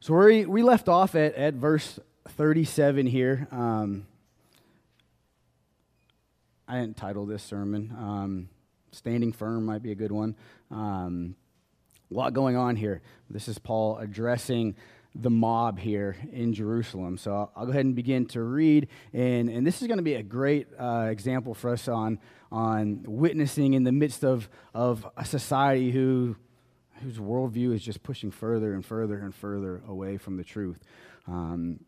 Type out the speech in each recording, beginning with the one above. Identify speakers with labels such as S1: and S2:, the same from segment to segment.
S1: So we, we left off at, at verse 37 here. Um, I didn't title this sermon. Um, Standing Firm might be a good one. Um, a lot going on here. This is Paul addressing the mob here in Jerusalem. So I'll, I'll go ahead and begin to read. And, and this is going to be a great uh, example for us on, on witnessing in the midst of, of a society who whose worldview is just pushing further and further and further away from the truth. Um,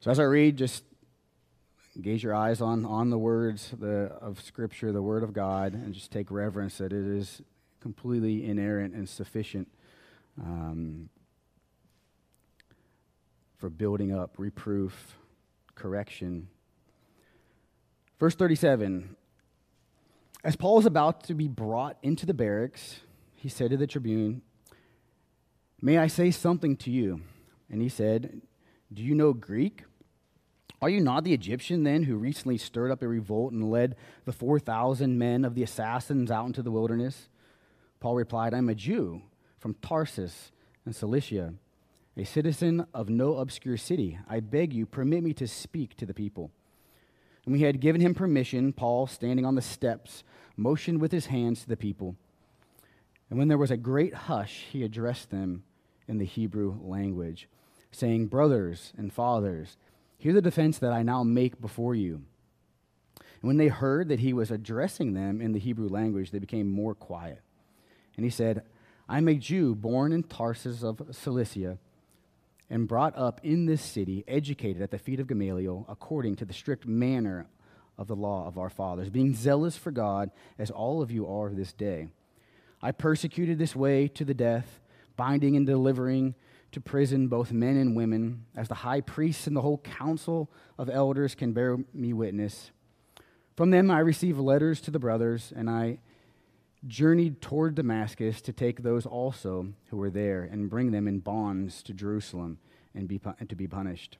S1: so as I read, just gaze your eyes on, on the words the, of Scripture, the Word of God, and just take reverence that it is completely inerrant and sufficient um, for building up, reproof, correction. Verse 37 As Paul is about to be brought into the barracks, he said to the tribune, May I say something to you? And he said, Do you know Greek? Are you not the Egyptian then who recently stirred up a revolt and led the 4,000 men of the assassins out into the wilderness? Paul replied, I'm a Jew from Tarsus in Cilicia, a citizen of no obscure city. I beg you, permit me to speak to the people. And we had given him permission. Paul, standing on the steps, motioned with his hands to the people. And when there was a great hush, he addressed them in the Hebrew language, saying, Brothers and fathers, hear the defense that I now make before you. And when they heard that he was addressing them in the Hebrew language, they became more quiet. And he said, I am a Jew born in Tarsus of Cilicia and brought up in this city, educated at the feet of Gamaliel, according to the strict manner of the law of our fathers, being zealous for God, as all of you are this day. I persecuted this way to the death, binding and delivering to prison both men and women, as the high priests and the whole council of elders can bear me witness. From them I received letters to the brothers, and I journeyed toward Damascus to take those also who were there and bring them in bonds to Jerusalem and, be, and to be punished.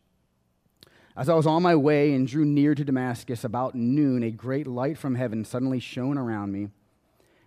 S1: As I was on my way and drew near to Damascus about noon, a great light from heaven suddenly shone around me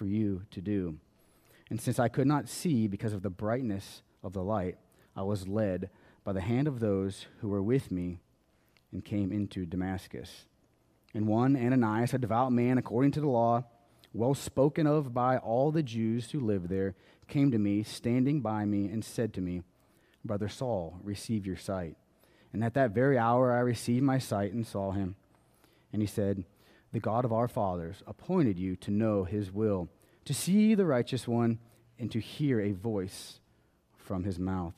S1: for you to do. And since I could not see because of the brightness of the light, I was led by the hand of those who were with me and came into Damascus. And one, Ananias, a devout man according to the law, well spoken of by all the Jews who lived there, came to me, standing by me, and said to me, Brother Saul, receive your sight. And at that very hour I received my sight and saw him. And he said, the God of our fathers, appointed you to know his will, to see the righteous one, and to hear a voice from his mouth.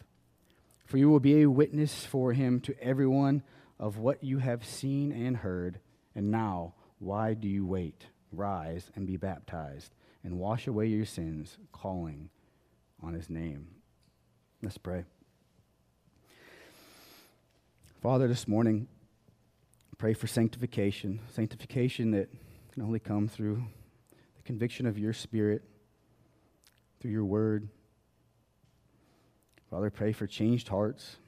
S1: For you will be a witness for him to everyone of what you have seen and heard. And now, why do you wait? Rise and be baptized, and wash away your sins, calling on his name. Let's pray. Father, this morning, Pray for sanctification, sanctification that can only come through the conviction of your spirit, through your word. Father, pray for changed hearts.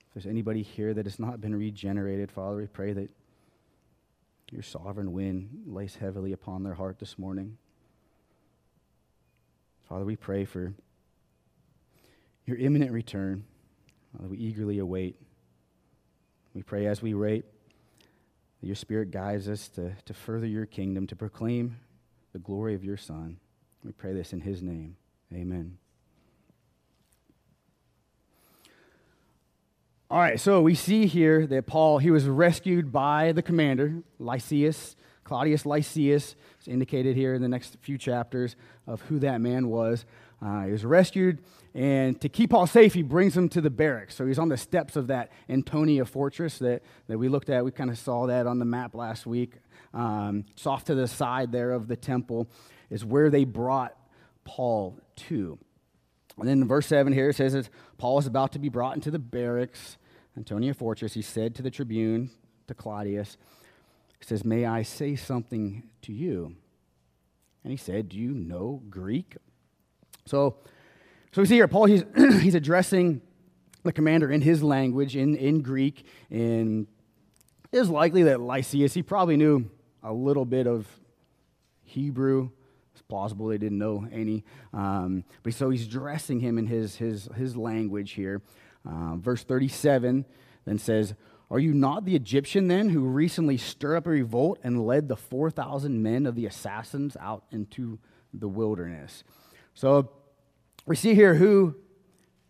S1: If there's anybody here that has not been regenerated, Father, we pray that your sovereign wind lays heavily upon their heart this morning. Father, we pray for your imminent return. Father, we eagerly await. We pray as we wait your Spirit guides us to, to further your kingdom, to proclaim the glory of your Son. We pray this in his name. Amen. All right, so we see here that Paul, he was rescued by the commander, Lysias, Claudius Lysias. It's indicated here in the next few chapters of who that man was. Uh, he was rescued, and to keep Paul safe, he brings him to the barracks. So he's on the steps of that Antonia fortress that, that we looked at. We kind of saw that on the map last week. Um, it's off to the side there of the temple, is where they brought Paul to. And then in verse 7 here it says that Paul is about to be brought into the barracks, Antonia Fortress. He said to the tribune, to Claudius, he says, May I say something to you? And he said, Do you know Greek? So, so we see here, Paul, he's, he's addressing the commander in his language, in, in Greek, and it is likely that Lysias, he probably knew a little bit of Hebrew. It's plausible they didn't know any. Um, but so he's addressing him in his, his, his language here. Uh, verse 37 then says, Are you not the Egyptian then who recently stirred up a revolt and led the 4,000 men of the assassins out into the wilderness? So we see here who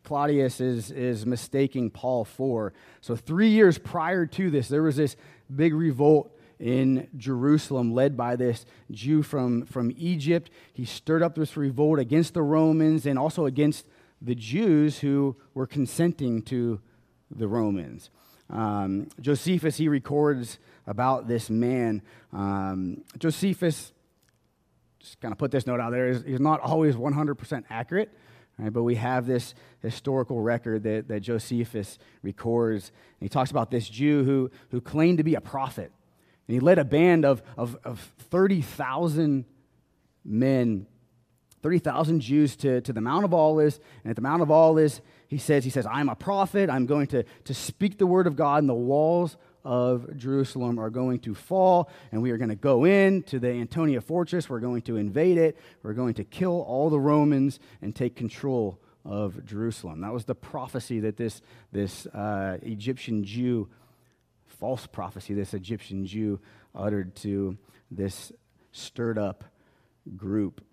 S1: Claudius is, is mistaking Paul for. So, three years prior to this, there was this big revolt in Jerusalem led by this Jew from, from Egypt. He stirred up this revolt against the Romans and also against the Jews who were consenting to the Romans. Um, Josephus, he records about this man. Um, Josephus, just kind of put this note out there, is, is not always 100% accurate. Right, but we have this historical record that, that Josephus records. And he talks about this Jew who, who claimed to be a prophet. And he led a band of, of, of 30,000 men, 30,000 Jews to, to the Mount of Olives. And at the Mount of Olives, he says, he says, I'm a prophet. I'm going to, to speak the word of God, and the walls of Jerusalem are going to fall, and we are going to go in to the Antonia fortress. We're going to invade it. We're going to kill all the Romans and take control of Jerusalem. That was the prophecy that this, this uh, Egyptian Jew, false prophecy, this Egyptian Jew uttered to this stirred up group.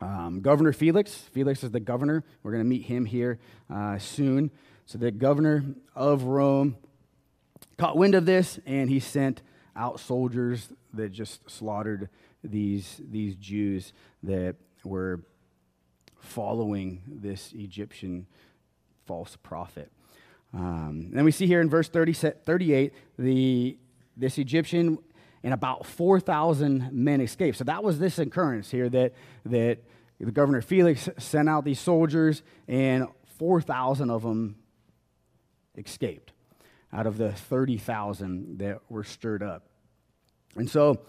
S1: Um, governor Felix, Felix is the governor. We're going to meet him here uh, soon. So, the governor of Rome caught wind of this and he sent out soldiers that just slaughtered these, these Jews that were following this Egyptian false prophet. Um, and we see here in verse 30, 38, the, this Egyptian and about 4,000 men escaped. So that was this occurrence here that, that the governor Felix sent out these soldiers, and 4,000 of them escaped out of the 30,000 that were stirred up. And so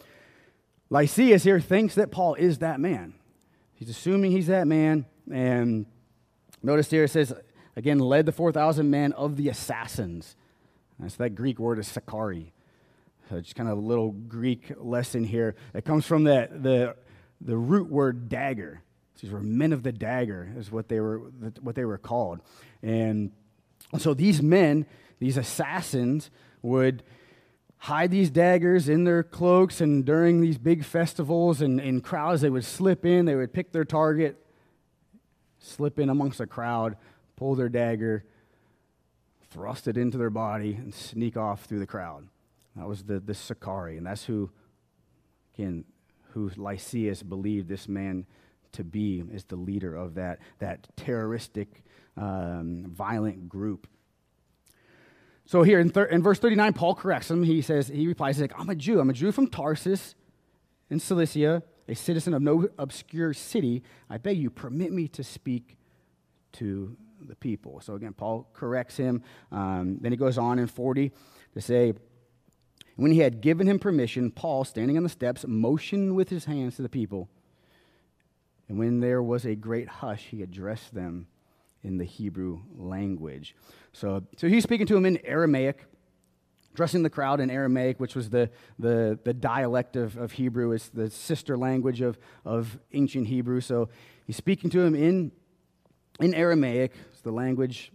S1: Lysias here thinks that Paul is that man. He's assuming he's that man. And notice here it says, again, led the 4,000 men of the assassins. That's that Greek word is sicarii. So just kind of a little Greek lesson here. It comes from the, the, the root word dagger. These were men of the dagger, is what they were, what they were called. And so these men, these assassins would hide these daggers in their cloaks, and during these big festivals and in crowds, they would slip in, they would pick their target, slip in amongst the crowd, pull their dagger, thrust it into their body, and sneak off through the crowd. That was the, the Sicarii, and that's who, again, who Lysias believed this man to be as the leader of that, that terroristic, um, violent group. So here in, thir- in verse 39, Paul corrects him. He says, he replies, he's like, I'm a Jew. I'm a Jew from Tarsus in Cilicia, a citizen of no obscure city. I beg you, permit me to speak to the people. So again, Paul corrects him. Um, then he goes on in 40 to say, when he had given him permission, Paul, standing on the steps, motioned with his hands to the people. And when there was a great hush, he addressed them in the Hebrew language. So, so he's speaking to him in Aramaic, addressing the crowd in Aramaic, which was the, the, the dialect of, of Hebrew, it's the sister language of, of ancient Hebrew. So he's speaking to him in, in Aramaic, it's the language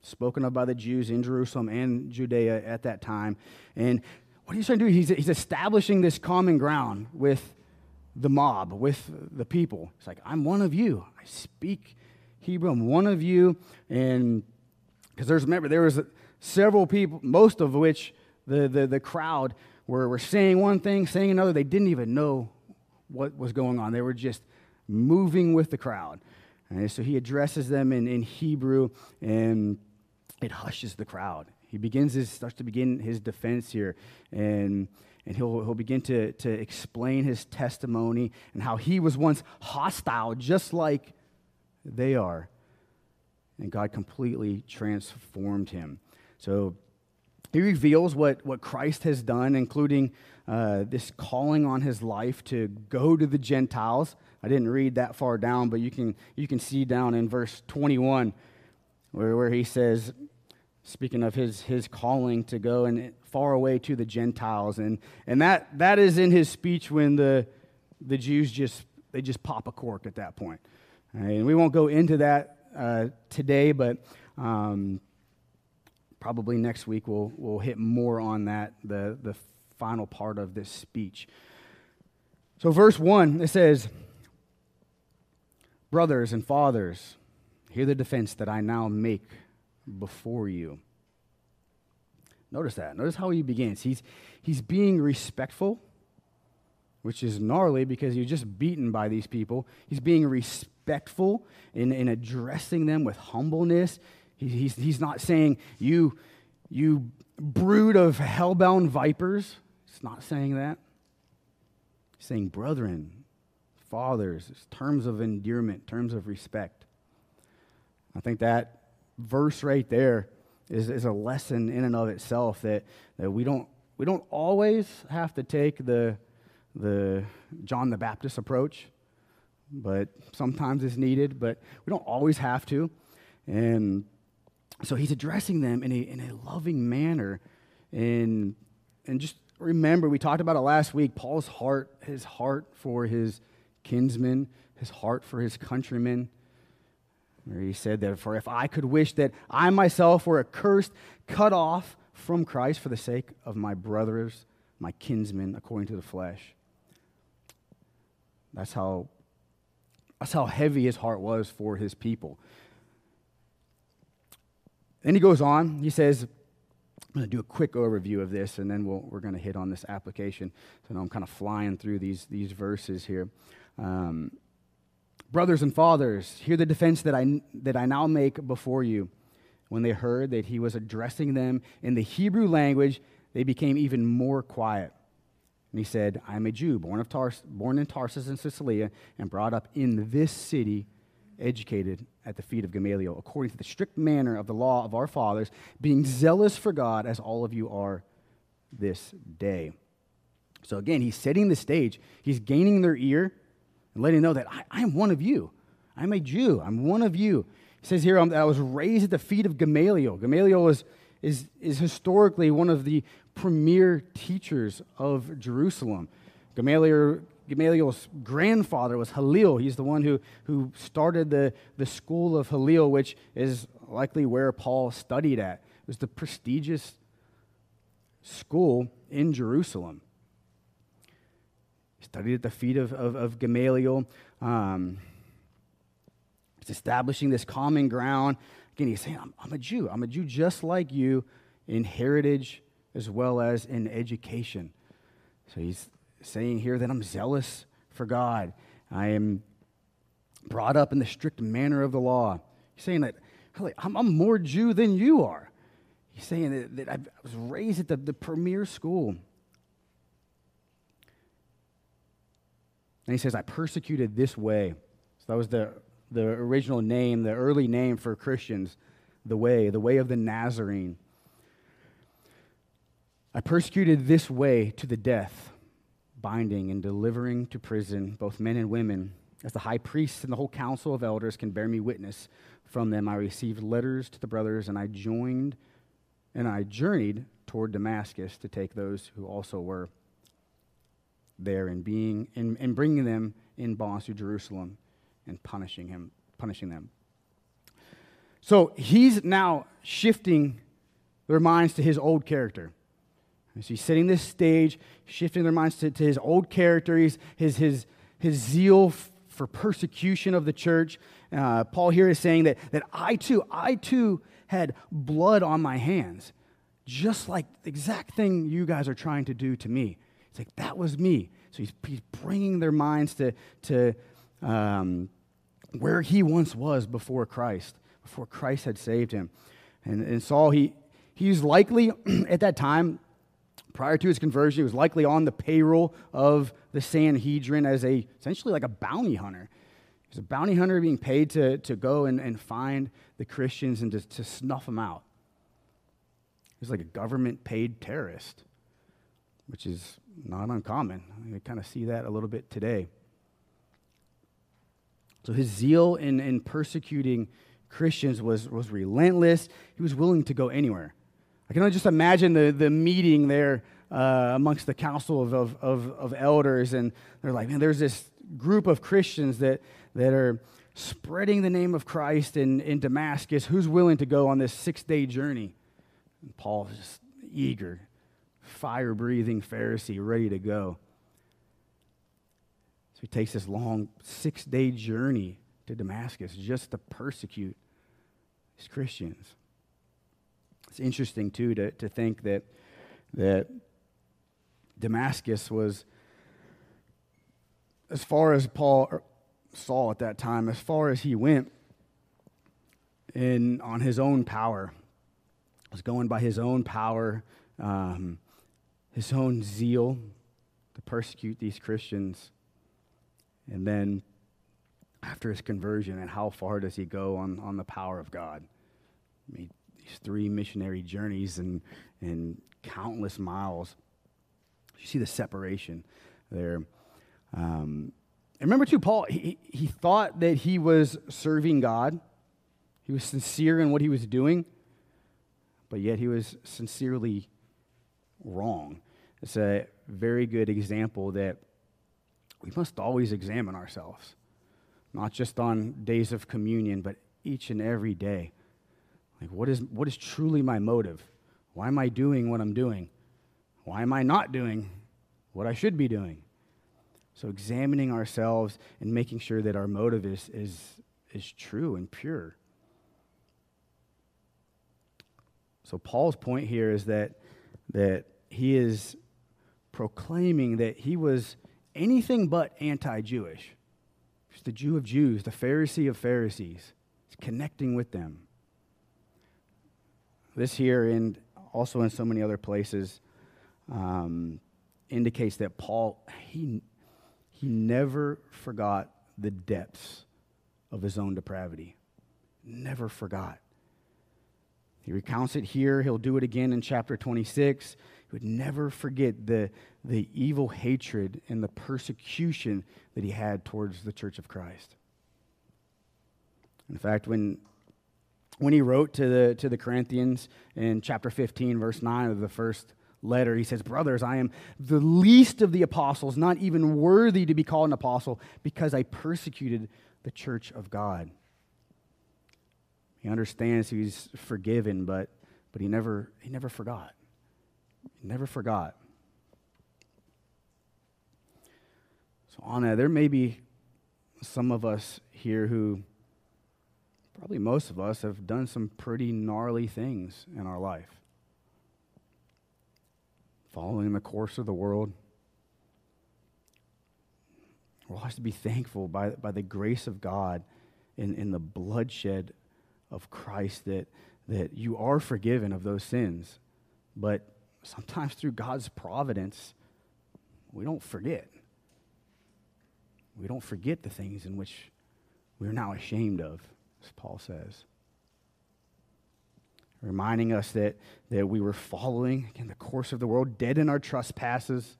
S1: spoken of by the Jews in Jerusalem and Judea at that time. And what he's trying to do, he's, he's establishing this common ground with the mob, with the people. It's like, I'm one of you. I speak Hebrew. One of you. And because there's, remember, there was several people, most of which the, the, the crowd were, were saying one thing, saying another. They didn't even know what was going on. They were just moving with the crowd. And so he addresses them in, in Hebrew, and it hushes the crowd. He begins his, starts to begin his defense here, and, and he'll, he'll begin to, to explain his testimony and how he was once hostile, just like they are. and God completely transformed him. So he reveals what, what Christ has done, including uh, this calling on his life to go to the Gentiles. I didn't read that far down, but you can, you can see down in verse 21 where, where he says, speaking of his, his calling to go and far away to the Gentiles. And, and that, that is in his speech when the, the Jews just, they just pop a cork at that point. And we won't go into that uh, today, but um, probably next week we'll, we'll hit more on that, the, the final part of this speech. So, verse 1, it says, Brothers and fathers, hear the defense that I now make before you. Notice that. Notice how he begins. He's, he's being respectful, which is gnarly because you're just beaten by these people. He's being respectful in, in addressing them with humbleness. He, he's, he's not saying, you, you brood of hellbound vipers. He's not saying that. He's saying, brethren, fathers, terms of endearment, terms of respect. I think that verse right there is, is a lesson in and of itself that, that we, don't, we don't always have to take the, the John the Baptist approach, but sometimes it's needed, but we don't always have to. And so he's addressing them in a, in a loving manner. And, and just remember, we talked about it last week Paul's heart, his heart for his kinsmen, his heart for his countrymen where he said that for if I could wish that I myself were accursed, cut off from Christ for the sake of my brothers, my kinsmen, according to the flesh. That's how, that's how heavy his heart was for his people. Then he goes on, he says, I'm going to do a quick overview of this, and then we we are going to hit on this application. So I'm kind of flying through these, these verses here. Um, Brothers and fathers, hear the defense that I, that I now make before you. When they heard that he was addressing them in the Hebrew language, they became even more quiet. And he said, I am a Jew, born, of Tars- born in Tarsus in Cilicia, and brought up in this city, educated at the feet of Gamaliel, according to the strict manner of the law of our fathers, being zealous for God as all of you are this day. So again, he's setting the stage. He's gaining their ear and letting know that I, am one of you. I'm a Jew. I'm one of you. He says here I was raised at the feet of Gamaliel. Gamaliel is, is, is historically one of the premier teachers of Jerusalem. Gamaliel, Gamaliel's grandfather was Hillel. He's the one who, who started the, the school of Hillel, which is likely where Paul studied at. It was the prestigious school in Jerusalem He studied at the feet of, of, of Gamaliel. Um, he's establishing this common ground. Again, he's saying, I'm, I'm a Jew. I'm a Jew just like you in heritage as well as in education. So he's saying here that I'm zealous for God. I am brought up in the strict manner of the law. He's saying that I'm, more Jew than you are. He's saying that, that I was raised at the, the premier school. And he says, I persecuted this way. So that was the, the original name, the early name for Christians, the way, the way of the Nazarene. I persecuted this way to the death, binding and delivering to prison both men and women. As the high priests and the whole council of elders can bear me witness from them, I received letters to the brothers, and I joined and I journeyed toward Damascus to take those who also were there and being and, and bringing them in bonds to Jerusalem and punishing him, punishing them. So he's now shifting their minds to his old character. So he's setting this stage, shifting their minds to, to his old character, his, his, his, his zeal for persecution of the church. Uh, Paul here is saying that, that I too, I too had blood on my hands, just like the exact thing you guys are trying to do to me. It's like, that was me. So he's, he's bringing their minds to, to um, where he once was before Christ, before Christ had saved him. And, and Saul, he, he's likely at that time, prior to his conversion, he was likely on the payroll of the Sanhedrin as a essentially like a bounty hunter. He's a bounty hunter being paid to, to go and, and find the Christians and to, to snuff them out. He's like a government paid terrorist, which is not uncommon. We kind of see that a little bit today. So his zeal in, in persecuting Christians was, was relentless. He was willing to go anywhere. I can only just imagine the, the meeting there uh, amongst the council of, of, of, of, elders, and they're like, man, there's this group of Christians that, that are spreading the name of Christ in, in Damascus. Who's willing to go on this six day journey? And Paul is just eager, fire breathing Pharisee, ready to go. So he takes this long six day journey to Damascus just to persecute these Christians. It's interesting, too, to, to think that, that Damascus was, as far as Paul saw at that time, as far as he went in, on his own power, was going by his own power, um, his own zeal to persecute these Christians. And then after his conversion, and how far does he go on, on the power of God? I mean, these three missionary journeys and, and countless miles. You see the separation there. Um, remember, too, Paul, he, he thought that he was serving God. He was sincere in what he was doing, but yet he was sincerely wrong. It's a very good example that we must always examine ourselves, not just on days of communion, but each and every day. Like, what is, what is truly my motive? Why am I doing what I'm doing? Why am I not doing what I should be doing? So, examining ourselves and making sure that our motive is, is, is true and pure. So, Paul's point here is that, that he is proclaiming that he was anything but anti Jewish. He's the Jew of Jews, the Pharisee of Pharisees. He's connecting with them. This here, and also in so many other places, um, indicates that Paul, he, he never forgot the depths of his own depravity. Never forgot. He recounts it here. He'll do it again in chapter 26. He would never forget the, the evil hatred and the persecution that he had towards the church of Christ. In fact, when when he wrote to the, to the Corinthians in chapter 15, verse 9 of the first letter, he says, Brothers, I am the least of the apostles, not even worthy to be called an apostle, because I persecuted the church of God. He understands he's forgiven, but, but he, never, he never forgot. He never forgot. So, Anna, there may be some of us here who probably most of us have done some pretty gnarly things in our life. Following the course of the world. We're always to be thankful by, by the grace of God in, in the bloodshed of Christ that, that you are forgiven of those sins. But sometimes through God's providence, we don't forget. We don't forget the things in which we're now ashamed of as Paul says. Reminding us that, that we were following in the course of the world, dead in our trespasses,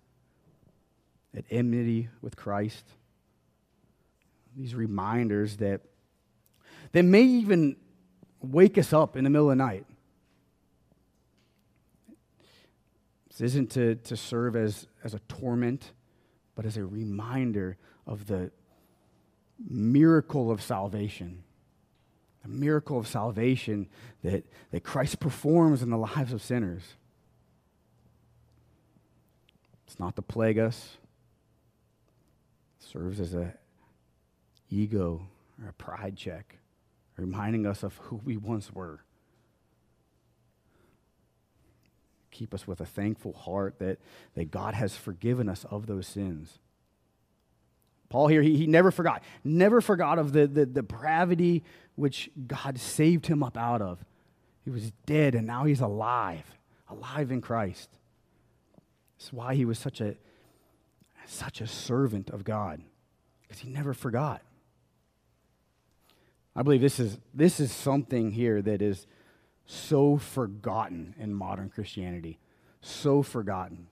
S1: at enmity with Christ. These reminders that, that may even wake us up in the middle of the night. This isn't to, to serve as, as a torment, but as a reminder of the miracle of salvation the miracle of salvation that, that Christ performs in the lives of sinners. It's not to plague us. It serves as a ego or a pride check, reminding us of who we once were. Keep us with a thankful heart that, that God has forgiven us of those sins. Paul here, he, he never forgot, never forgot of the, the, the depravity which God saved him up out of. He was dead and now he's alive, alive in Christ. That's why he was such a, such a servant of God, because he never forgot. I believe this is, this is something here that is so forgotten in modern Christianity. So forgotten.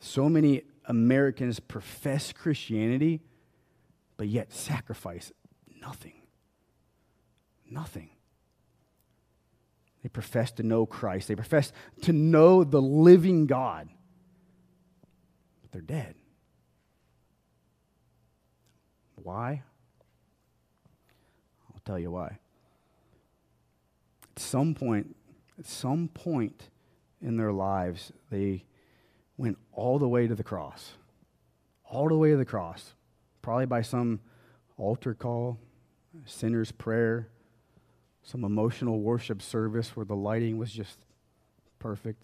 S1: So many Americans profess Christianity, but yet sacrifice nothing. Nothing. They profess to know Christ, they profess to know the living God, but they're dead. Why? I'll tell you why. At some point, at some point in their lives, they went all the way to the cross. All the way to the cross. Probably by some altar call, sinner's prayer, some emotional worship service where the lighting was just perfect.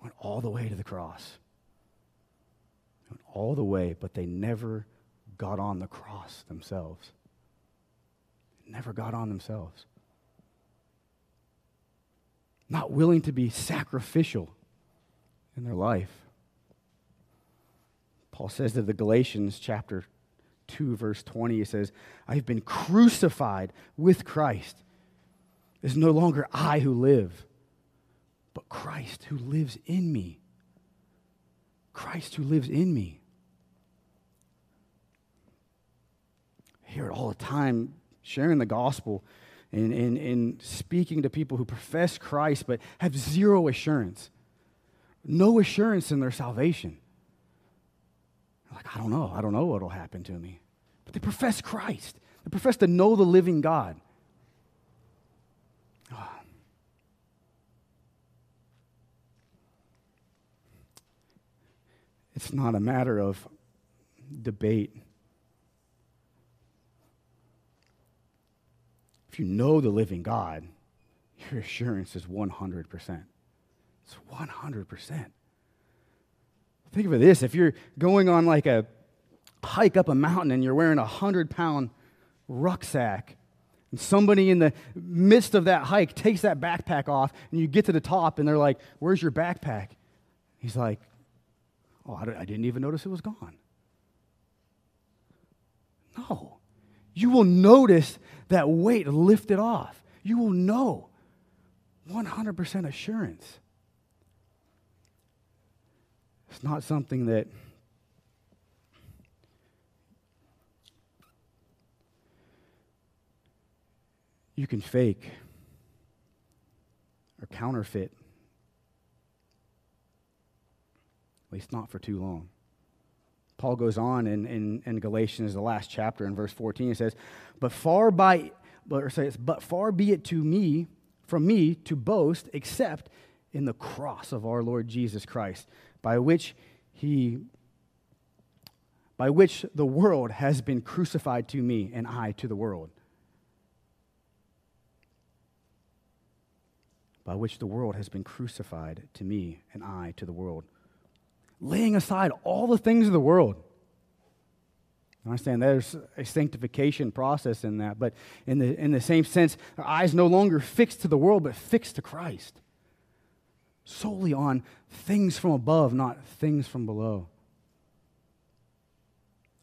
S1: Went all the way to the cross. Went all the way, but they never got on the cross themselves. Never got on themselves. Not willing to be sacrificial in their life. Paul says to the Galatians, chapter 2, verse 20, he says, I've been crucified with Christ. It's no longer I who live, but Christ who lives in me. Christ who lives in me. I hear it all the time, sharing the gospel and, and, and speaking to people who profess Christ but have zero assurance. No assurance in their salvation. Like, I don't know. I don't know what will happen to me. But they profess Christ, they profess to know the living God. Oh. It's not a matter of debate. If you know the living God, your assurance is 100%. It's 100%. Think of it this if you're going on like a hike up a mountain and you're wearing a 100 pound rucksack, and somebody in the midst of that hike takes that backpack off, and you get to the top, and they're like, Where's your backpack? He's like, Oh, I didn't even notice it was gone. No. You will notice that weight lifted off. You will know 100% assurance. It's not something that you can fake or counterfeit, at least not for too long. Paul goes on in, in, in Galatians, the last chapter, in verse 14, he says, But far by but, says, but far be it to me, from me, to boast, except in the cross of our Lord Jesus Christ, by which he by which the world has been crucified to me and I to the world. By which the world has been crucified to me and I to the world. Laying aside all the things of the world. I understand there's a sanctification process in that, but in the, in the same sense, our eyes no longer fixed to the world, but fixed to Christ solely on things from above, not things from below.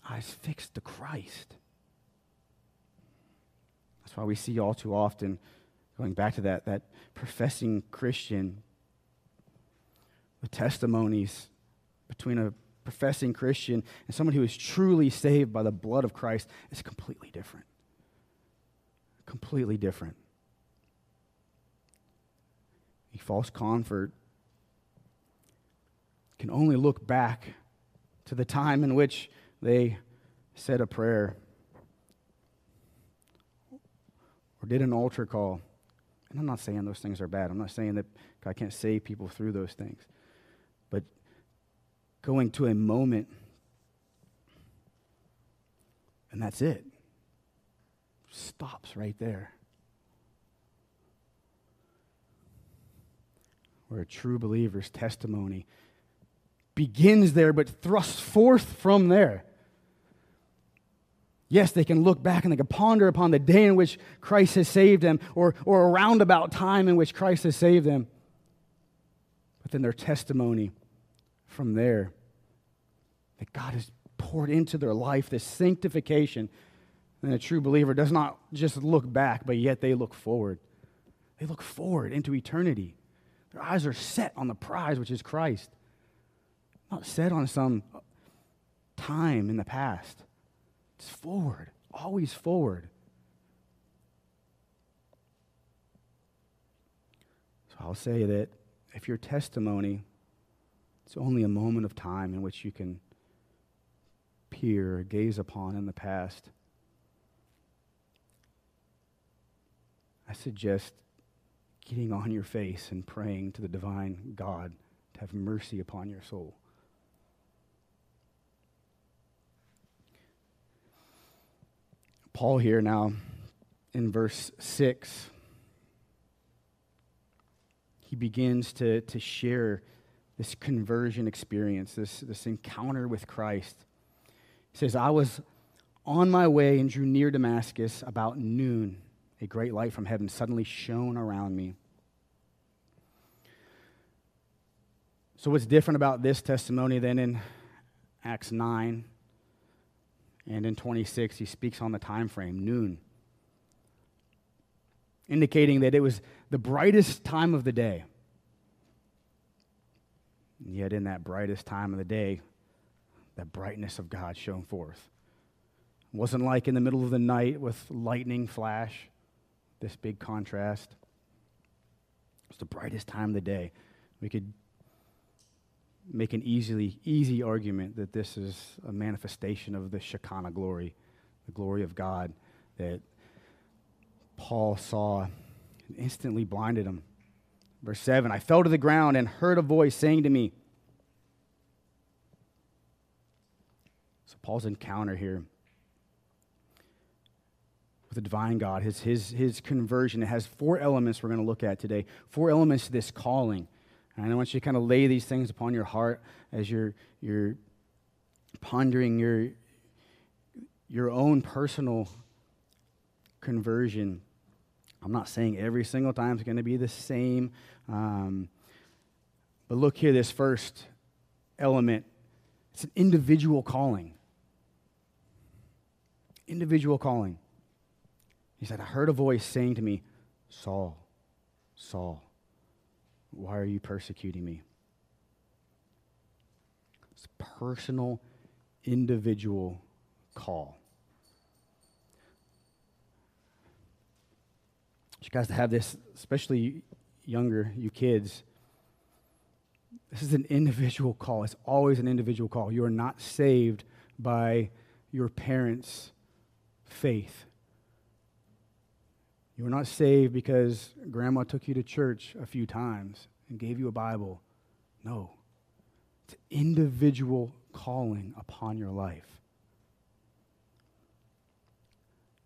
S1: Eyes fixed to Christ. That's why we see all too often, going back to that, that professing Christian, the testimonies between a professing Christian and someone who is truly saved by the blood of Christ is completely different. Completely different a false convert can only look back to the time in which they said a prayer or did an altar call. And I'm not saying those things are bad. I'm not saying that God can't save people through those things. But going to a moment, and that's it. Stops right there. Where a true believer's testimony begins there but thrusts forth from there. Yes, they can look back and they can ponder upon the day in which Christ has saved them or, or a roundabout time in which Christ has saved them. But then their testimony from there that God has poured into their life, this sanctification, And a true believer does not just look back, but yet they look forward. They look forward into eternity. Their eyes are set on the prize, which is Christ, not set on some time in the past. It's forward, always forward. So I'll say that if your testimony is only a moment of time in which you can peer, gaze upon in the past, I suggest getting on your face and praying to the divine God to have mercy upon your soul. Paul here now in verse 6, he begins to, to share this conversion experience, this, this encounter with Christ. He says, I was on my way and drew near Damascus about noon. A great light from heaven suddenly shone around me. So, what's different about this testimony than in Acts 9 and in 26, he speaks on the time frame, noon, indicating that it was the brightest time of the day. And yet, in that brightest time of the day, the brightness of God shone forth. It wasn't like in the middle of the night with lightning flash, this big contrast. It's the brightest time of the day. We could make an easily easy argument that this is a manifestation of the Shekinah glory, the glory of God that Paul saw and instantly blinded him. Verse 7 I fell to the ground and heard a voice saying to me, So Paul's encounter here with the divine God, his, his, his conversion, it has four elements we're going to look at today. Four elements to this calling. And I want you to kind of lay these things upon your heart as you're, you're pondering your, your own personal conversion. I'm not saying every single time is going to be the same. Um, but look here, this first element it's an individual calling. Individual calling. He said, I heard a voice saying to me, Saul, Saul, why are you persecuting me? It's a personal, individual call. You guys to have this, especially younger, you kids. This is an individual call. It's always an individual call. You are not saved by your parents' faith. You were not saved because grandma took you to church a few times and gave you a Bible. No. It's individual calling upon your life.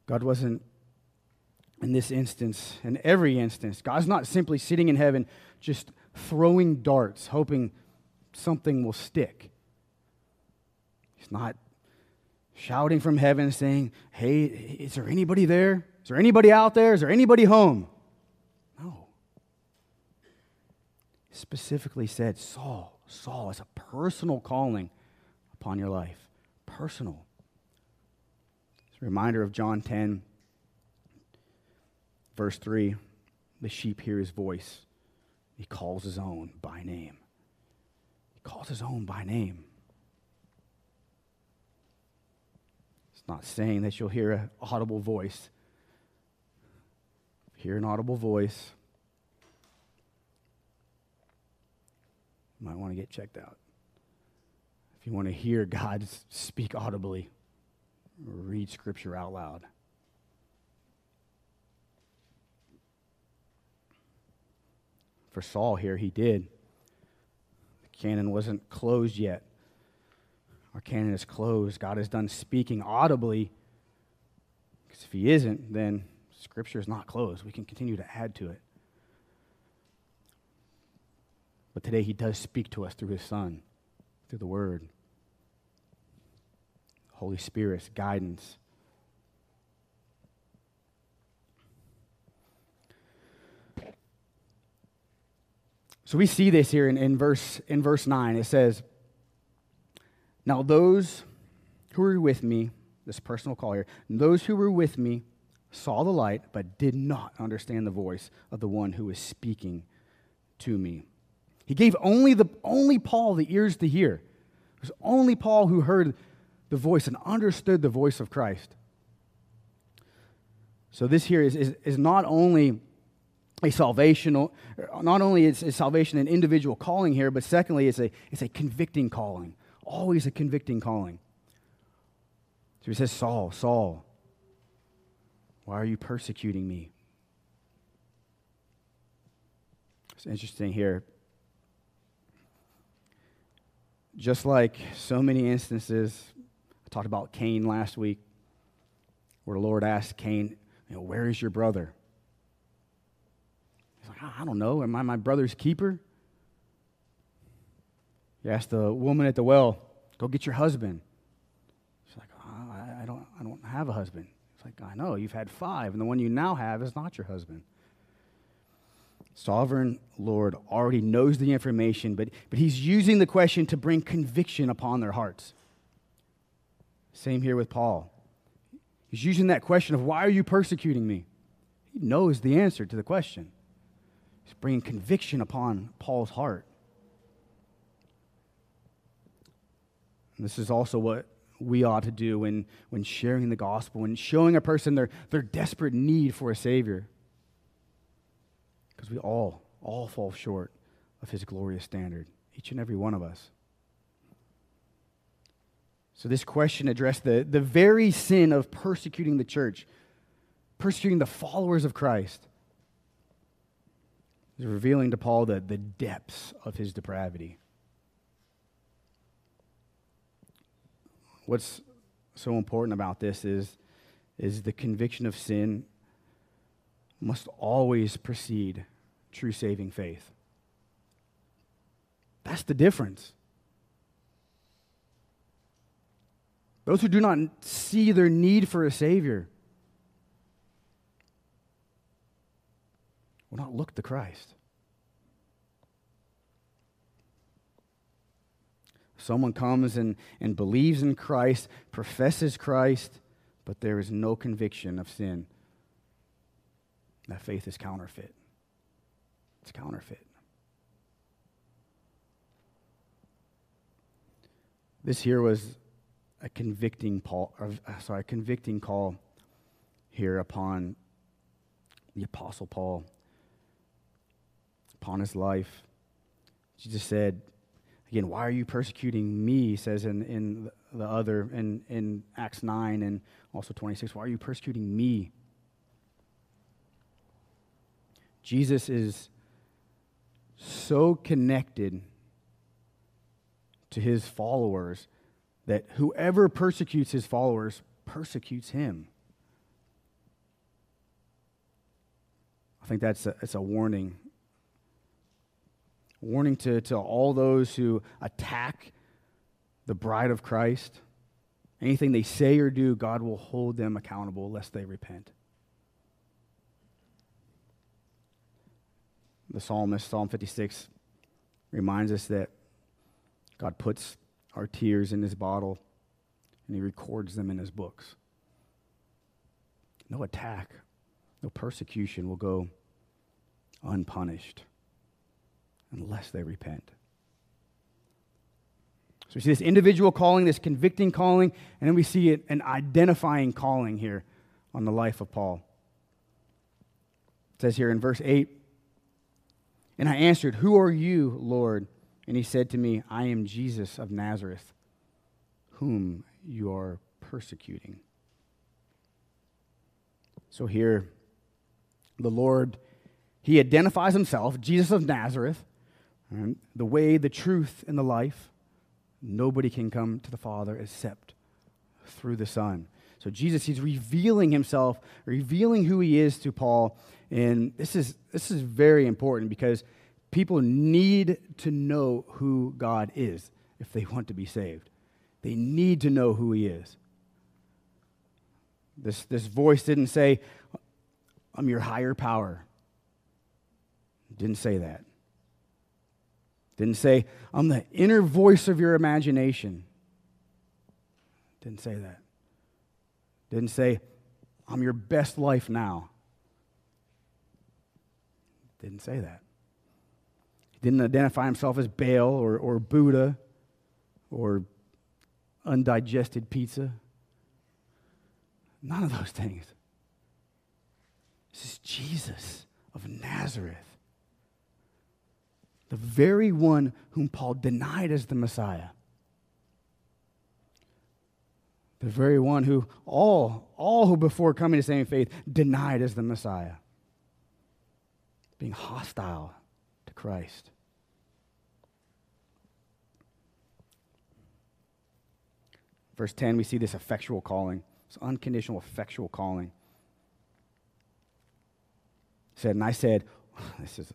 S1: God wasn't, in this instance, in every instance, God's not simply sitting in heaven just throwing darts, hoping something will stick. He's not shouting from heaven saying, Hey, is there anybody there? Is there anybody out there? Is there anybody home? No. He specifically said, Saul, Saul, it's a personal calling upon your life. Personal. It's a reminder of John 10, verse 3. The sheep hear his voice. He calls his own by name. He calls his own by name. It's not saying that you'll hear an audible voice hear an audible voice, you might want to get checked out. If you want to hear God speak audibly, read Scripture out loud. For Saul here, he did. The canon wasn't closed yet. Our canon is closed. God has done speaking audibly. Because if he isn't, then Scripture is not closed. We can continue to add to it. But today, He does speak to us through His Son, through the Word. Holy Spirit's guidance. So we see this here in, in, verse, in verse 9. It says, Now those who were with me this personal call here. Those who were with me saw the light, but did not understand the voice of the one who was speaking to me. He gave only, the, only Paul the ears to hear. It was only Paul who heard the voice and understood the voice of Christ. So this here is, is, is not only a salvational, not only is, is salvation an individual calling here, but secondly, it's a, it's a convicting calling. Always a convicting calling. So he says, Saul, Saul, why are you persecuting me? It's interesting here. Just like so many instances, I talked about Cain last week, where the Lord asked Cain, you know, where is your brother? He's like, I don't know. Am I my brother's keeper? He asked the woman at the well, go get your husband. She's like, oh, I, I, don't, I don't have a husband. It's like, I know, you've had five, and the one you now have is not your husband. Sovereign Lord already knows the information, but, but he's using the question to bring conviction upon their hearts. Same here with Paul. He's using that question of, why are you persecuting me? He knows the answer to the question. He's bringing conviction upon Paul's heart. And this is also what we ought to do when, when sharing the gospel, when showing a person their, their desperate need for a Savior. Because we all, all fall short of His glorious standard, each and every one of us. So, this question addressed the, the very sin of persecuting the church, persecuting the followers of Christ. Is revealing to Paul the, the depths of his depravity. What's so important about this is, is the conviction of sin must always precede true saving faith. That's the difference. Those who do not see their need for a Savior will not look to Christ. Someone comes and, and believes in Christ, professes Christ, but there is no conviction of sin. That faith is counterfeit. It's counterfeit. This here was a convicting Paul, or, uh, sorry, a convicting call here upon the Apostle Paul, upon his life. Jesus said, again, why are you persecuting me? Says in, in the other, in, in Acts 9 and also 26, why are you persecuting me? Jesus is so connected to his followers that whoever persecutes his followers persecutes him. I think that's a, it's a warning. Warning to, to all those who attack the bride of Christ. Anything they say or do, God will hold them accountable lest they repent. The psalmist, Psalm 56, reminds us that God puts our tears in his bottle and he records them in his books. No attack, no persecution will go unpunished unless they repent. So we see this individual calling, this convicting calling, and then we see it, an identifying calling here on the life of Paul. It says here in verse 8, And I answered, Who are you, Lord? And he said to me, I am Jesus of Nazareth, whom you are persecuting. So here, the Lord, he identifies himself, Jesus of Nazareth, and the way, the truth, and the life. Nobody can come to the Father except through the Son. So Jesus, he's revealing himself, revealing who he is to Paul. And this is, this is very important because People need to know who God is if they want to be saved. They need to know who He is. This, this voice didn't say, I'm your higher power. didn't say that. Didn't say, I'm the inner voice of your imagination. Didn't say that. Didn't say, I'm your best life now. Didn't say that. He didn't identify himself as Baal or, or Buddha or undigested pizza. None of those things. This is Jesus of Nazareth, the very one whom Paul denied as the Messiah. The very one who all, all who before coming to saving faith denied as the Messiah, being hostile to Christ. Verse 10, we see this effectual calling, this unconditional effectual calling. said, and I said, this is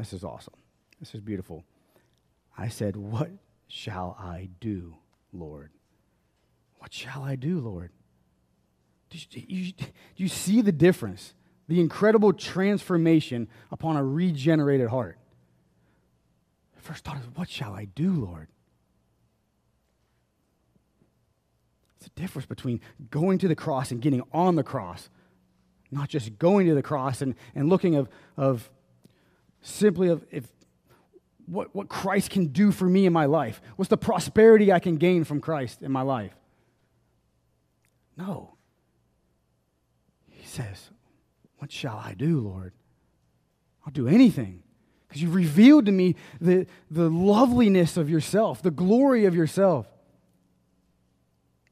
S1: this is awesome. This is beautiful. I said, What shall I do, Lord? What shall I do, Lord? Do you, you, you see the difference? The incredible transformation upon a regenerated heart. The first thought is, What shall I do, Lord? It's the difference between going to the cross and getting on the cross, not just going to the cross and, and looking of, of simply of if what, what Christ can do for me in my life. What's the prosperity I can gain from Christ in my life? No. He says, What shall I do, Lord? I'll do anything because you've revealed to me the, the loveliness of yourself, the glory of yourself,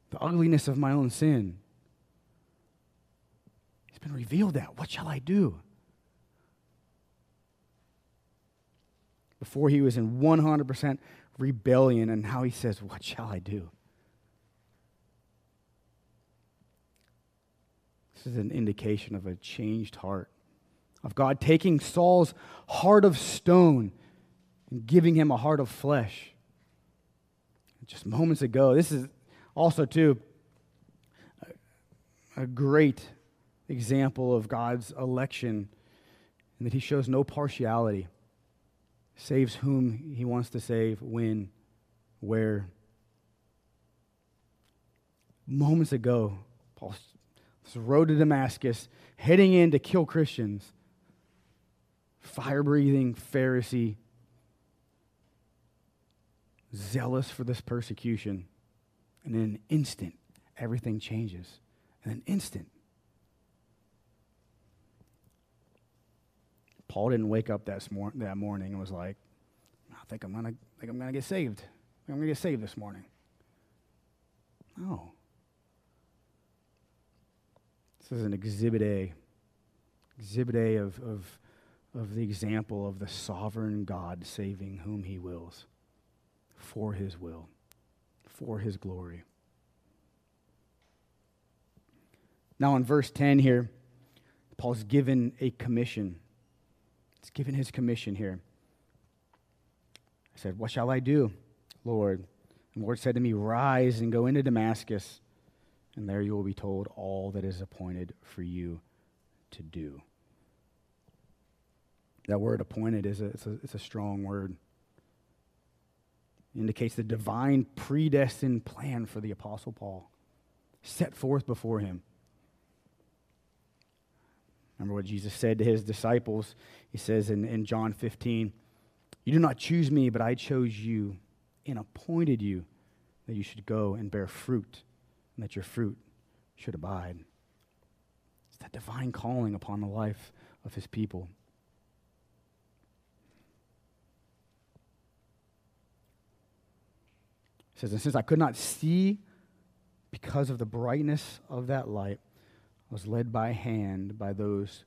S1: the ugliness of my own sin. It's been revealed that. What shall I do? Before he was in 100% rebellion, and how he says, What shall I do? This is an indication of a changed heart, of God taking Saul's heart of stone and giving him a heart of flesh. Just moments ago, this is also, too, a great example of God's election and that he shows no partiality, saves whom he wants to save, when, where. Moments ago, Paul this road to Damascus, heading in to kill Christians. Fire breathing Pharisee, zealous for this persecution. And in an instant, everything changes. In an instant. Paul didn't wake up that, smor- that morning and was like, I think I'm gonna I think I'm gonna get saved. I'm gonna get saved this morning. No. This is an exhibit A. Exhibit A of, of, of the example of the sovereign God saving whom he wills for his will, for his glory. Now, in verse 10 here, Paul's given a commission. He's given his commission here. I said, What shall I do, Lord? And the Lord said to me, Rise and go into Damascus and there you will be told all that is appointed for you to do. That word appointed is a, it's a, it's a strong word. It indicates the divine predestined plan for the Apostle Paul, set forth before him. Remember what Jesus said to his disciples? He says in, in John 15, You do not choose me, but I chose you and appointed you that you should go and bear fruit and that your fruit should abide. It's that divine calling upon the life of his people. It says, And since I could not see because of the brightness of that light, was led by hand by those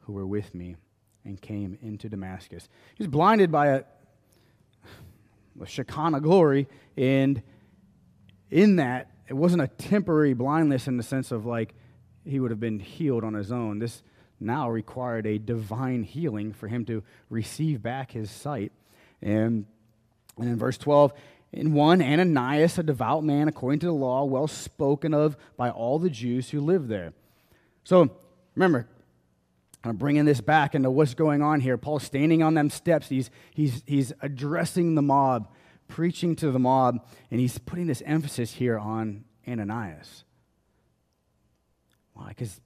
S1: who were with me and came into Damascus. He was blinded by a, a Shekinah glory, and in that, it wasn't a temporary blindness in the sense of like he would have been healed on his own. This now required a divine healing for him to receive back his sight. And, and in verse 12, in one, Ananias, a devout man according to the law, well spoken of by all the Jews who lived there. So remember, I'm bringing this back into what's going on here. Paul's standing on them steps. He's, he's, he's addressing the mob preaching to the mob, and he's putting this emphasis here on Ananias. Why? Because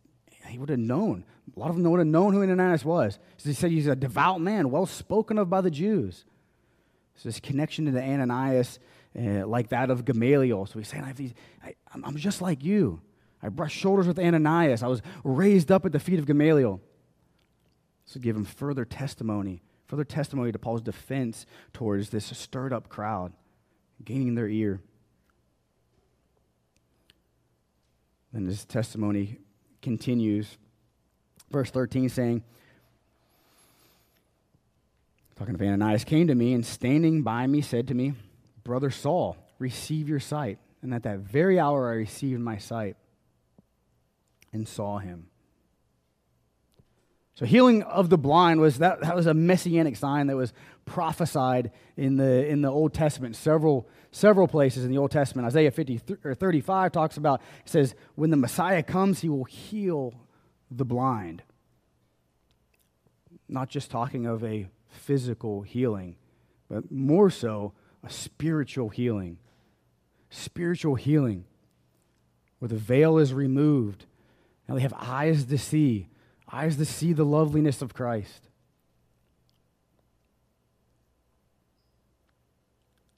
S1: he would have known. A lot of them would have known who Ananias was. So he said he's a devout man, well spoken of by the Jews. So this connection to the Ananias, uh, like that of Gamaliel. So he's saying, I these, I, I'm just like you. I brushed shoulders with Ananias. I was raised up at the feet of Gamaliel. So give him further testimony, further testimony to Paul's defense towards this stirred up crowd, gaining their ear. Then his testimony continues. Verse 13 saying, talking of Ananias, came to me and standing by me said to me, Brother Saul, receive your sight. And at that very hour I received my sight and saw him. So healing of the blind was that, that was a messianic sign that was prophesied in the in the Old Testament several several places in the Old Testament. Isaiah 50 or 35 talks about it says when the Messiah comes he will heal the blind. Not just talking of a physical healing, but more so a spiritual healing. Spiritual healing where the veil is removed and they have eyes to see eyes to see the loveliness of Christ.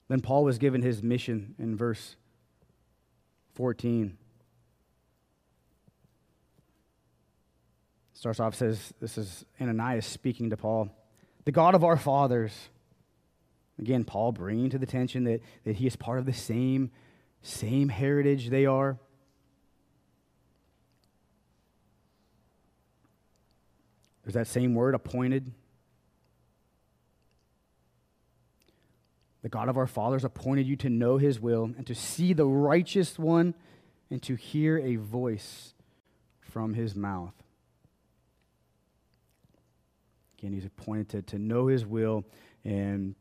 S1: Then Paul was given his mission in verse 14. Starts off, says, This is Ananias speaking to Paul. The God of our fathers. Again, Paul bringing to the tension that, that he is part of the same, same heritage they are. That same word, appointed. The God of our fathers appointed you to know his will and to see the righteous one and to hear a voice from his mouth. Again, he's appointed to, to know his will. And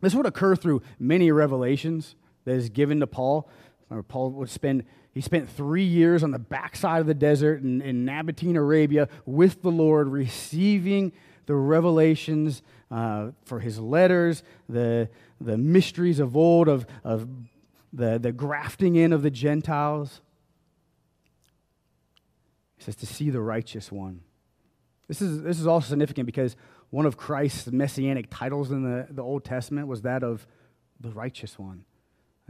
S1: this would occur through many revelations that is given to Paul. Paul would spend he spent three years on the backside of the desert in, in Nabatea, Arabia, with the Lord, receiving the revelations uh, for his letters, the, the mysteries of old, of, of the, the grafting in of the Gentiles. He says, to see the righteous one. This is, this is also significant because one of Christ's messianic titles in the, the Old Testament was that of the righteous one.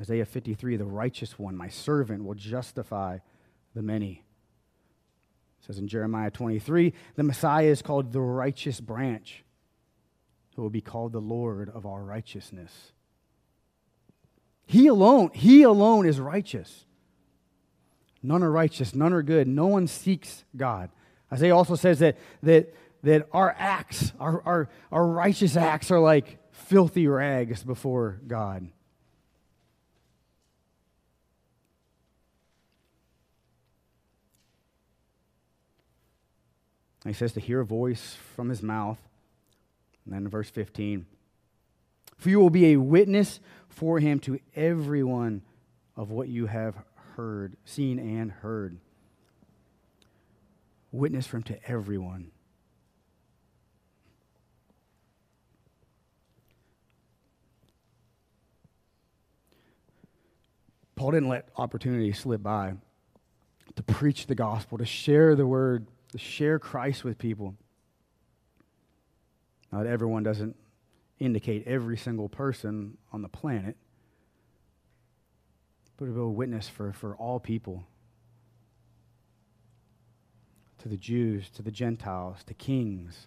S1: Isaiah 53, the righteous one, my servant, will justify the many. It says in Jeremiah 23, the Messiah is called the righteous branch, who will be called the Lord of our righteousness. He alone, he alone is righteous. None are righteous, none are good, no one seeks God. Isaiah also says that, that, that our acts, our, our, our righteous acts, are like filthy rags before God. He says to hear a voice from his mouth. And then in verse 15, for you will be a witness for him to everyone of what you have heard, seen, and heard. Witness for him to everyone. Paul didn't let opportunity slip by to preach the gospel, to share the word to share Christ with people. Not everyone doesn't indicate every single person on the planet, but to be a witness for, for all people to the Jews, to the Gentiles, to kings.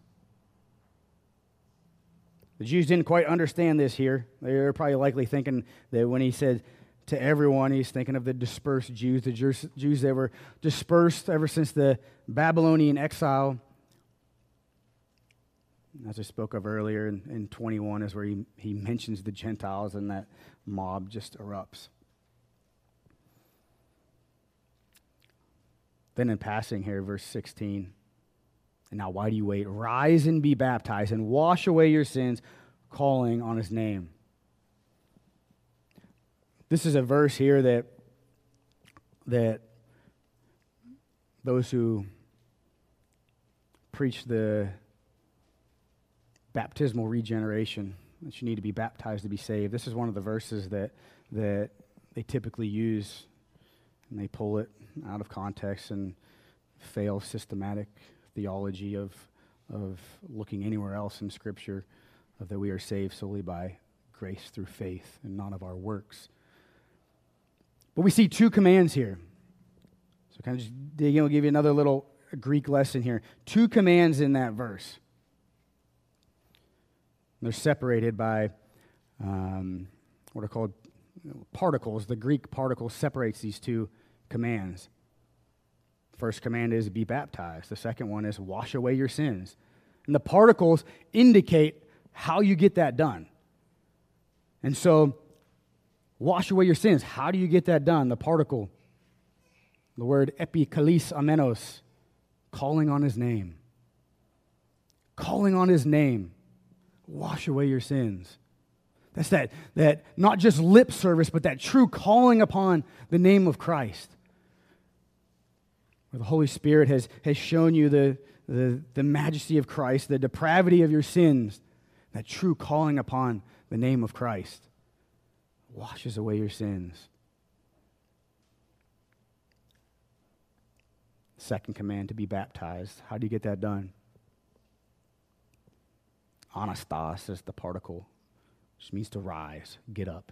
S1: The Jews didn't quite understand this here. They were probably likely thinking that when he said to everyone. He's thinking of the dispersed Jews, the Jews that were dispersed ever since the Babylonian exile. As I spoke of earlier in, in 21, is where he, he mentions the Gentiles and that mob just erupts. Then in passing here, verse 16. And now, why do you wait? Rise and be baptized and wash away your sins, calling on his name. This is a verse here that that those who preach the baptismal regeneration that you need to be baptized to be saved. This is one of the verses that that they typically use and they pull it out of context and fail systematic theology of, of looking anywhere else in Scripture of that we are saved solely by grace through faith and not of our works. But we see two commands here. So kind of just dig in, we'll give you another little Greek lesson here. Two commands in that verse. They're separated by um, what are called particles. The Greek particle separates these two commands. First command is be baptized. The second one is wash away your sins. And the particles indicate how you get that done. And so, wash away your sins. How do you get that done? The particle, the word epikalesamenos, calling on his name. Calling on his name. Wash away your sins. That's that, that not just lip service, but that true calling upon the name of Christ. Where the Holy Spirit has, has shown you the, the, the majesty of Christ, the depravity of your sins, that true calling upon the name of Christ washes away your sins. Second command to be baptized. How do you get that done? Anastas is the particle, which means to rise, get up.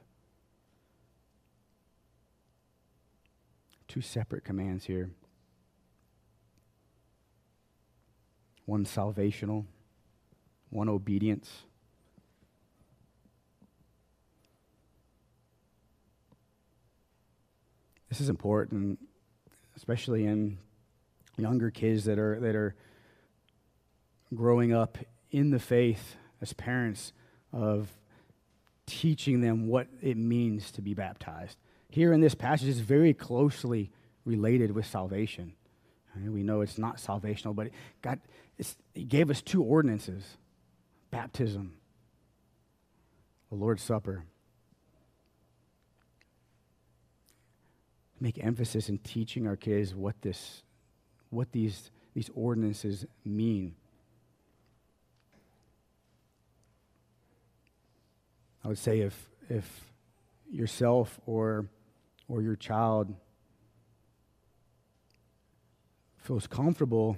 S1: Two separate commands here. One salvational, one obedience. This is important, especially in younger kids that are, that are growing up in the faith as parents of teaching them what it means to be baptized. Here in this passage is very closely related with salvation. we know it's not salvational, but God He gave us two ordinances baptism, the Lord's Supper. Make emphasis in teaching our kids what this what these these ordinances mean. I would say if if yourself or or your child feels comfortable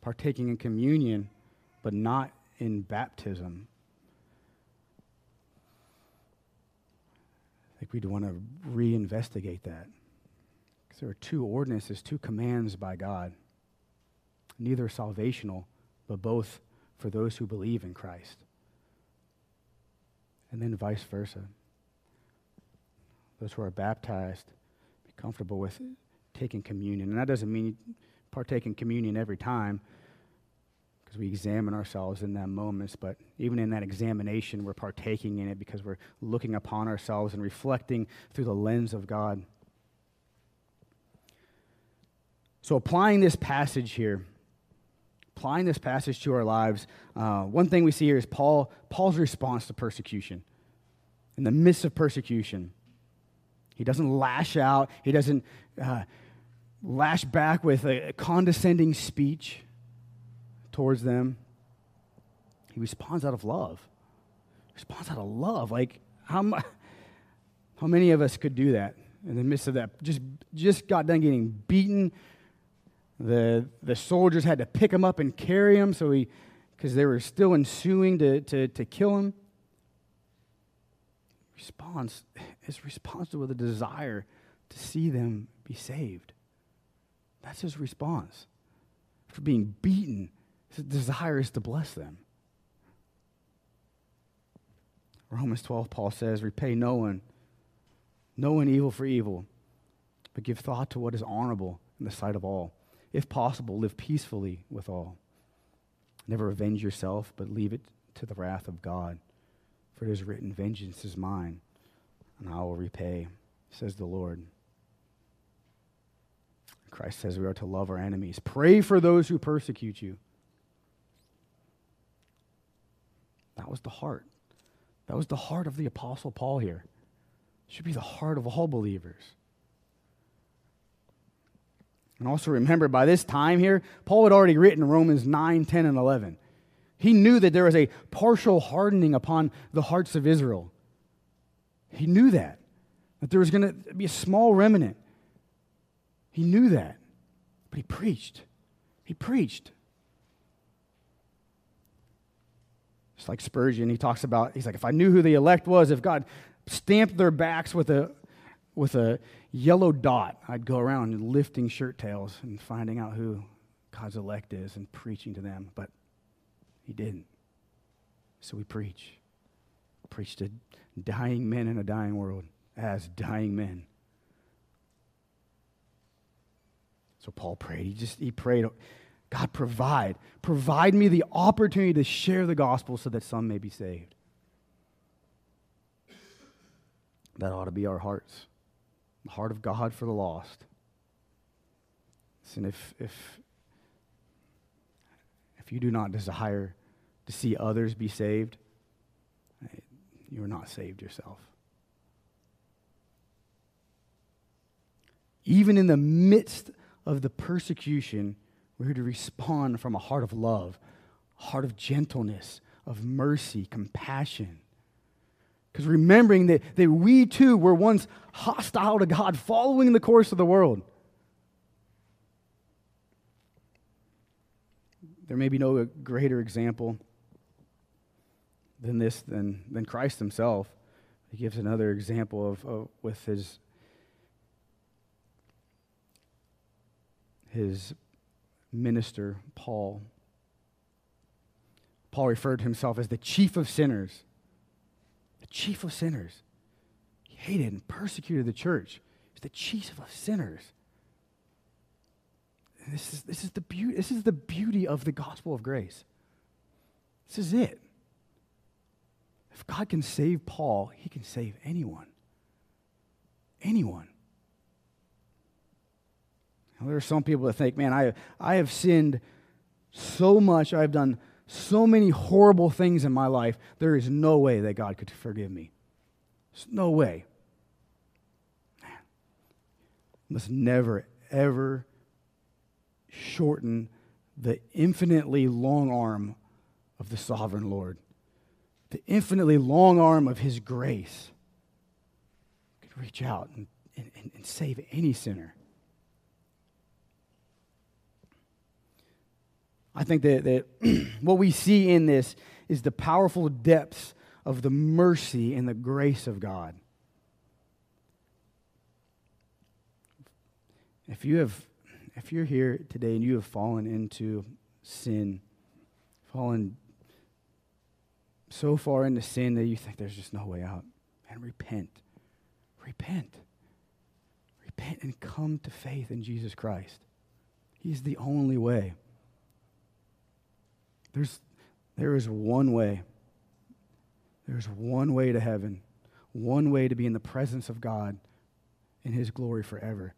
S1: partaking in communion but not in baptism I think we'd want to reinvestigate that there are two ordinances, two commands by God. Neither salvational, but both for those who believe in Christ. And then vice versa. Those who are baptized, be comfortable with taking communion. And that doesn't mean partake in communion every time, because we examine ourselves in that moment. but even in that examination, we're partaking in it because we're looking upon ourselves and reflecting through the lens of God. So, applying this passage here, applying this passage to our lives, uh, one thing we see here is Paul, Paul's response to persecution. In the midst of persecution, he doesn't lash out, he doesn't uh, lash back with a condescending speech towards them. He responds out of love. He responds out of love. Like, how, how many of us could do that in the midst of that? Just, just got done getting beaten the, the soldiers had to pick him up and carry him so he because they were still ensuing to, to, to kill him. Response is responsible with a desire to see them be saved. That's his response. For being beaten, his desire is to bless them. Romans 12, Paul says, Repay no one, no one evil for evil, but give thought to what is honorable in the sight of all. If possible, live peacefully with all. Never avenge yourself, but leave it to the wrath of God. For it is written, Vengeance is mine, and I will repay, says the Lord. Christ says we are to love our enemies. Pray for those who persecute you. That was the heart. That was the heart of the Apostle Paul here. Should be the heart of all believers. And also remember, by this time here, Paul had already written Romans 9, 10, and 11. He knew that there was a partial hardening upon the hearts of Israel. He knew that, that there was going to be a small remnant. He knew that. But he preached. He preached. It's like Spurgeon, he talks about, he's like, if I knew who the elect was, if God stamped their backs with a with a yellow dot, I'd go around lifting shirt tails and finding out who God's elect is and preaching to them. But he didn't. So we preach. Preach to dying men in a dying world as dying men. So Paul prayed. He just he prayed, God provide. Provide me the opportunity to share the gospel so that some may be saved. That ought to be our hearts. The heart of God for the lost. And if if if you do not desire to see others be saved, eh, you are not saved yourself. Even in the midst of the persecution, we're to respond from a heart of love, heart of gentleness, of mercy, compassion. Because remembering that, that we too were once hostile to God, following the course of the world. There may be no greater example than this than, than Christ himself. He gives another example of, of with his his minister, Paul. Paul referred to himself as the chief of sinners. Chief of sinners. He hated and persecuted the church. He's the chief of sinners. And this is, this, is the beauty, this is the beauty of the gospel of grace. This is it. If God can save Paul, he can save anyone. Anyone. Now, there are some people that think, man, I, I have sinned so much, I've done so many horrible things in my life, there is no way that God could forgive me. There's no way. Man, must never, ever shorten the infinitely long arm of the sovereign Lord, the infinitely long arm of His grace could reach out and, and, and save any sinner. I think that, that what we see in this is the powerful depths of the mercy and the grace of God. If you have if you're here today and you have fallen into sin, fallen so far into sin that you think there's just no way out, and repent. Repent. Repent and come to faith in Jesus Christ. He's the only way. There's, there is one way. There's one way to heaven, one way to be in the presence of God in His glory forever.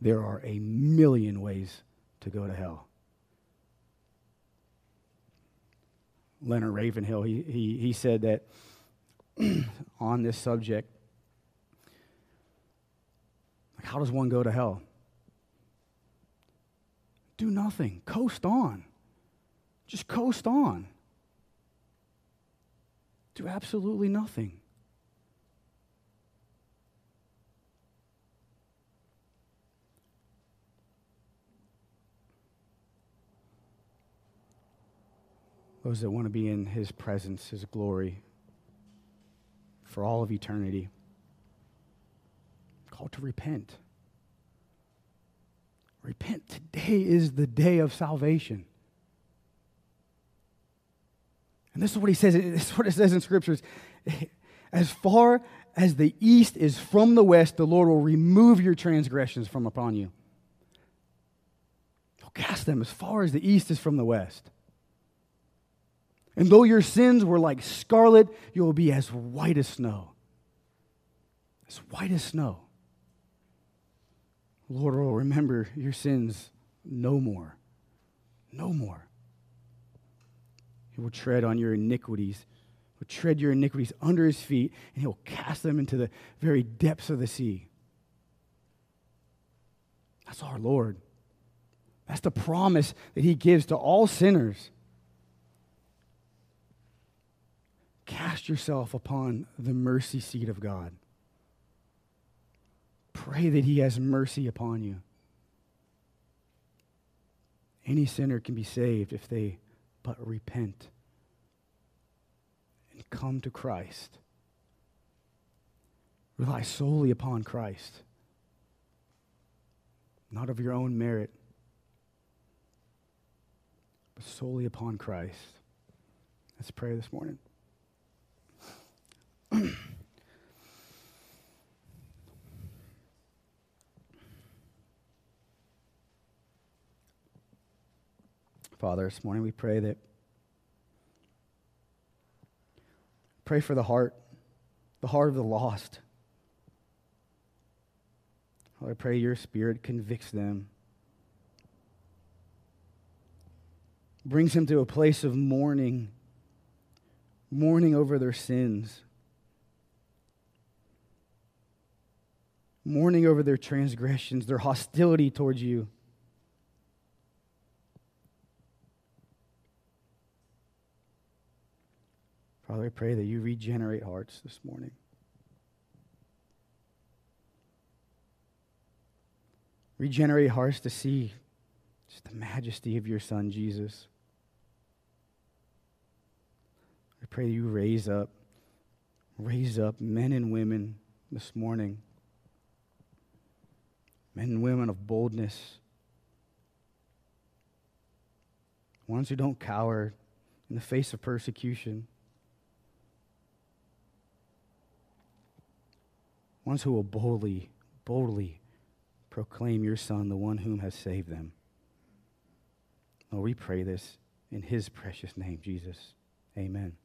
S1: There are a million ways to go to hell. Leonard Ravenhill, he, he, he said that on this subject, how does one go to hell? Do nothing, coast on. Just coast on. Do absolutely nothing. Those that want to be in his presence, his glory, for all of eternity. Called to repent. Repent. Today is the day of salvation. And this is what he says. This is what it says in scriptures. As far as the east is from the west, the Lord will remove your transgressions from upon you. He'll cast them as far as the east is from the west. And though your sins were like scarlet, you will be as white as snow. As white as snow. Lord will remember your sins no more. No more. He will tread on your iniquities, He will tread your iniquities under his feet, and he will cast them into the very depths of the sea. That's our Lord. That's the promise that he gives to all sinners. Cast yourself upon the mercy seat of God. Pray that he has mercy upon you. Any sinner can be saved if they but repent and come to Christ. Rely solely upon Christ, not of your own merit, but solely upon Christ. Let's pray this morning. Father, this morning we pray that pray for the heart, the heart of the lost. Lord, I pray your spirit convicts them. Brings them to a place of mourning, mourning over their sins, mourning over their transgressions, their hostility towards you. Father, I pray that you regenerate hearts this morning. Regenerate hearts to see just the majesty of your Son, Jesus. I pray that you raise up, raise up men and women this morning, men and women of boldness, ones who don't cower in the face of persecution. Ones who will boldly, boldly proclaim your Son, the one whom has saved them. Lord, we pray this in his precious name, Jesus. Amen.